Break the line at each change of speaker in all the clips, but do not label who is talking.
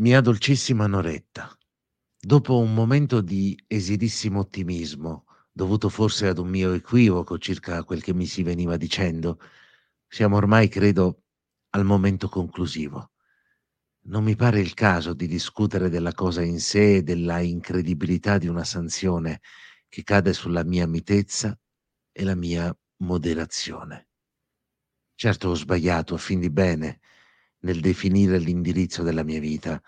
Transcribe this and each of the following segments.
Mia dolcissima Noretta, dopo un momento di esilissimo ottimismo, dovuto forse ad un mio equivoco circa quel che mi si veniva dicendo, siamo ormai, credo, al momento conclusivo. Non mi pare il caso di discutere della cosa in sé e della incredibilità di una sanzione che cade sulla mia mitezza e la mia moderazione. Certo ho sbagliato a fin di bene nel definire l'indirizzo della mia vita,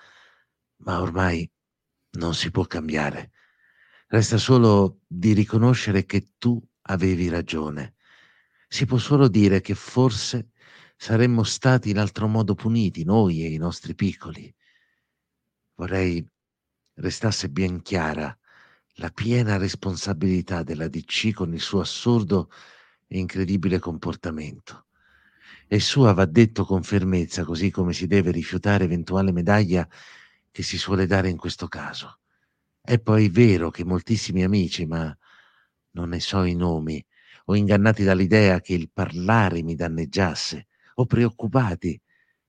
ma ormai non si può cambiare. Resta solo di riconoscere che tu avevi ragione. Si può solo dire che forse saremmo stati in altro modo puniti, noi e i nostri piccoli. Vorrei restasse ben chiara la piena responsabilità della DC con il suo assurdo e incredibile comportamento e sua va detto con fermezza, così come si deve rifiutare eventuale medaglia che si suole dare in questo caso. È poi vero che moltissimi amici, ma non ne so i nomi, o ingannati dall'idea che il parlare mi danneggiasse, o preoccupati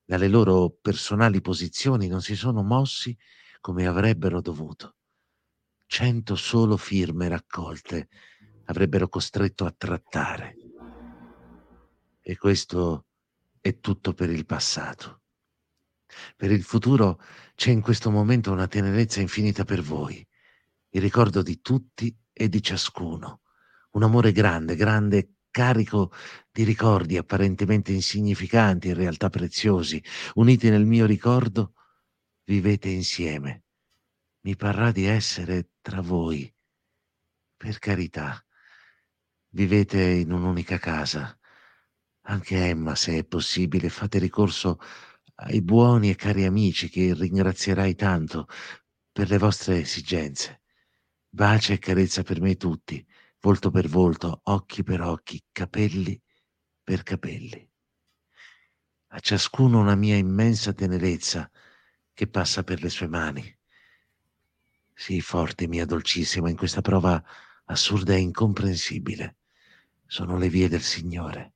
dalle loro personali posizioni, non si sono mossi come avrebbero dovuto. Cento solo firme raccolte avrebbero costretto a trattare. E questo è tutto per il passato. Per il futuro c'è in questo momento una tenerezza infinita per voi, il ricordo di tutti e di ciascuno, un amore grande, grande, carico di ricordi apparentemente insignificanti, in realtà preziosi, uniti nel mio ricordo, vivete insieme. Mi parrà di essere tra voi. Per carità, vivete in un'unica casa, anche Emma, se è possibile, fate ricorso ai buoni e cari amici che ringrazierai tanto per le vostre esigenze. Bacia e carezza per me tutti, volto per volto, occhi per occhi, capelli per capelli. A ciascuno una mia immensa tenerezza che passa per le sue mani. Sii forte, mia dolcissima, in questa prova assurda e incomprensibile. Sono le vie del Signore.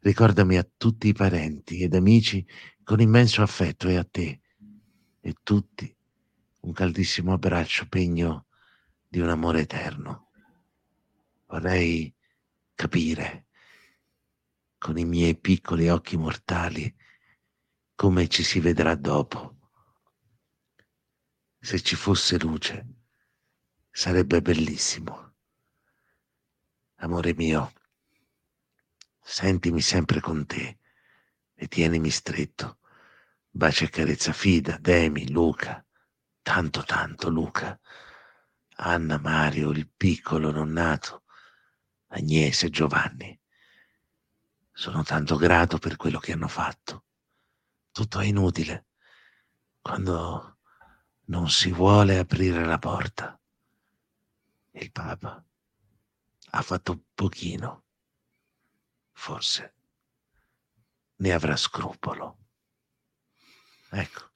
Ricordami a tutti i parenti ed amici con immenso affetto e a te e tutti un caldissimo abbraccio pegno di un amore eterno. Vorrei capire con i miei piccoli occhi mortali come ci si vedrà dopo. Se ci fosse luce, sarebbe bellissimo. Amore mio, Sentimi sempre con te e tienimi stretto. Bacia e carezza Fida, Demi, Luca, tanto tanto Luca, Anna, Mario, il piccolo non nato, Agnese, Giovanni. Sono tanto grato per quello che hanno fatto. Tutto è inutile quando non si vuole aprire la porta. Il Papa ha fatto pochino forse ne avrà scrupolo. Ecco,